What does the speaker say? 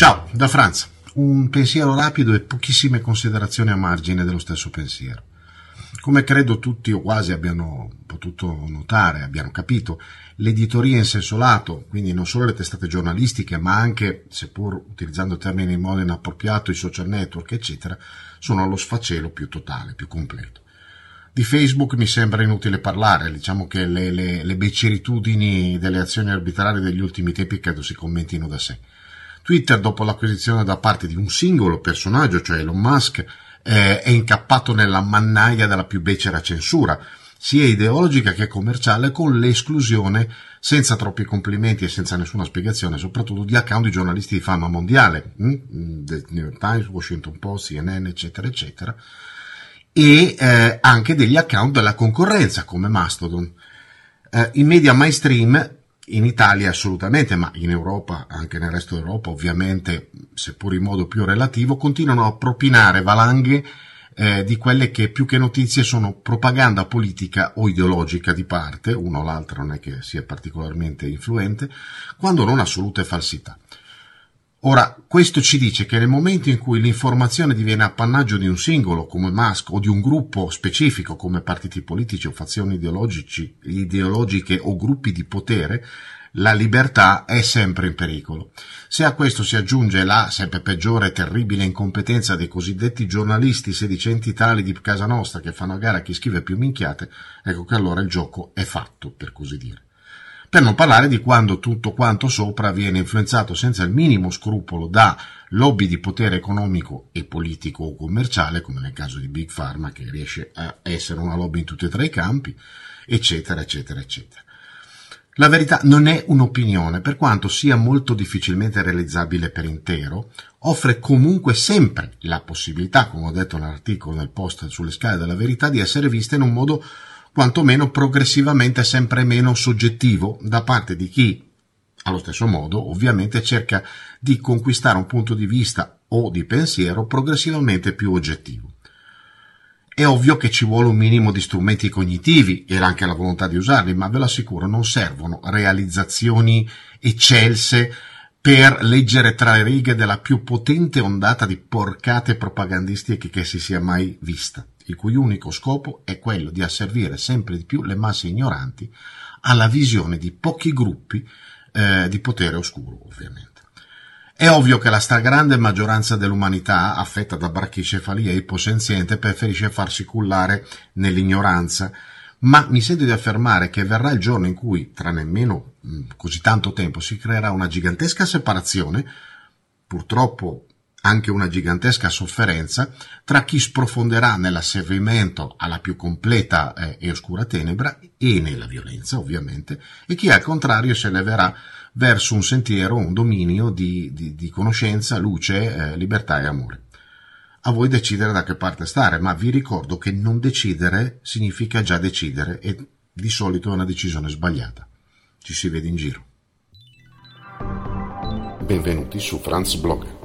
Ciao, da Franz. Un pensiero rapido e pochissime considerazioni a margine dello stesso pensiero. Come credo tutti o quasi abbiano potuto notare, abbiano capito, l'editoria in senso lato, quindi non solo le testate giornalistiche, ma anche, seppur utilizzando termini in modo inappropriato, i social network, eccetera, sono allo sfacelo più totale, più completo. Di Facebook mi sembra inutile parlare, diciamo che le, le, le beceritudini delle azioni arbitrarie degli ultimi tempi credo si commentino da sé. Twitter, dopo l'acquisizione da parte di un singolo personaggio, cioè Elon Musk, eh, è incappato nella mannaia della più becera censura, sia ideologica che commerciale, con l'esclusione, senza troppi complimenti e senza nessuna spiegazione, soprattutto di account di giornalisti di fama mondiale, hm? The New York Times, Washington Post, CNN, eccetera, eccetera, e eh, anche degli account della concorrenza come Mastodon. Eh, I media mainstream in Italia assolutamente, ma in Europa, anche nel resto d'Europa, ovviamente, seppur in modo più relativo, continuano a propinare valanghe eh, di quelle che più che notizie sono propaganda politica o ideologica di parte, una o l'altra non è che sia particolarmente influente, quando non assolute falsità. Ora, questo ci dice che nel momento in cui l'informazione diviene appannaggio di un singolo come Musk o di un gruppo specifico come partiti politici o fazioni ideologiche o gruppi di potere, la libertà è sempre in pericolo. Se a questo si aggiunge la sempre peggiore e terribile incompetenza dei cosiddetti giornalisti sedicenti tali di casa nostra che fanno a gara chi scrive più minchiate, ecco che allora il gioco è fatto, per così dire. Per non parlare di quando tutto quanto sopra viene influenzato senza il minimo scrupolo da lobby di potere economico e politico o commerciale, come nel caso di Big Pharma, che riesce a essere una lobby in tutti e tre i campi, eccetera, eccetera, eccetera. La verità non è un'opinione, per quanto sia molto difficilmente realizzabile per intero, offre comunque sempre la possibilità, come ho detto nell'articolo nel post sulle scale della verità, di essere vista in un modo quantomeno progressivamente sempre meno soggettivo da parte di chi, allo stesso modo, ovviamente cerca di conquistare un punto di vista o di pensiero progressivamente più oggettivo. È ovvio che ci vuole un minimo di strumenti cognitivi e anche la volontà di usarli, ma ve lo assicuro, non servono realizzazioni eccelse per leggere tra le righe della più potente ondata di porcate propagandistiche che si sia mai vista il cui unico scopo è quello di asservire sempre di più le masse ignoranti alla visione di pochi gruppi eh, di potere oscuro, ovviamente. È ovvio che la stragrande maggioranza dell'umanità, affetta da brachicefalia iposenziente, preferisce farsi cullare nell'ignoranza, ma mi sento di affermare che verrà il giorno in cui, tra nemmeno mh, così tanto tempo, si creerà una gigantesca separazione, purtroppo anche una gigantesca sofferenza tra chi sprofonderà nell'asservimento alla più completa eh, e oscura tenebra e nella violenza, ovviamente, e chi al contrario si eleverà verso un sentiero, un dominio di, di, di conoscenza, luce, eh, libertà e amore. A voi decidere da che parte stare, ma vi ricordo che non decidere significa già decidere e di solito è una decisione sbagliata. Ci si vede in giro. Benvenuti su Franz Blog